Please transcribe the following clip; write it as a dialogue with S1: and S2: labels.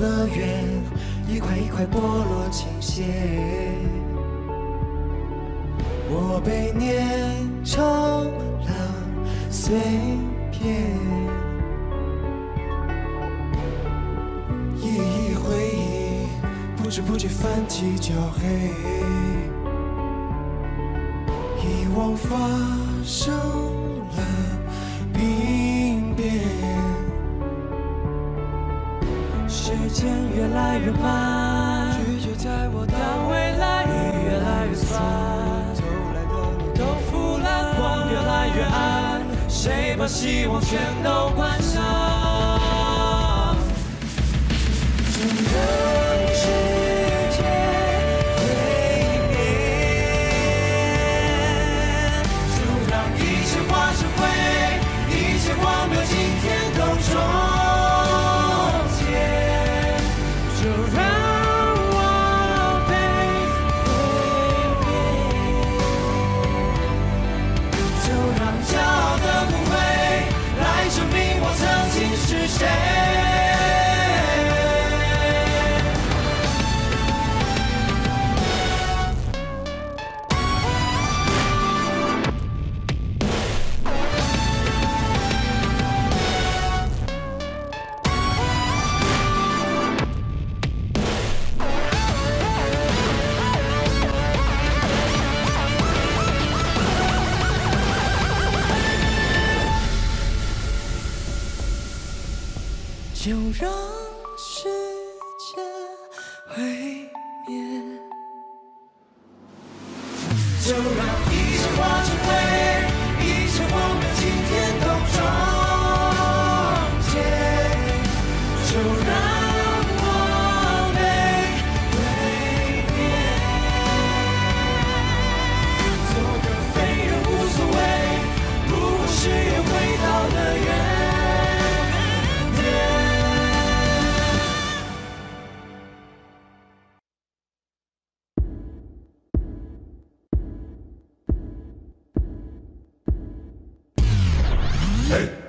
S1: 乐园一块一块剥落倾斜我被碾成了碎片一一回忆不知不觉泛起焦黑。遗忘发生时间越来越慢，拒绝在我
S2: 当未来雨越来越酸，
S1: 走来的路
S2: 都腐烂，光越来越暗，谁把希望全都关上？
S1: 就让
S2: 我被毁灭，就让骄傲
S1: 就让世界毁灭。
S2: 就让一切化成灰，
S3: Hey.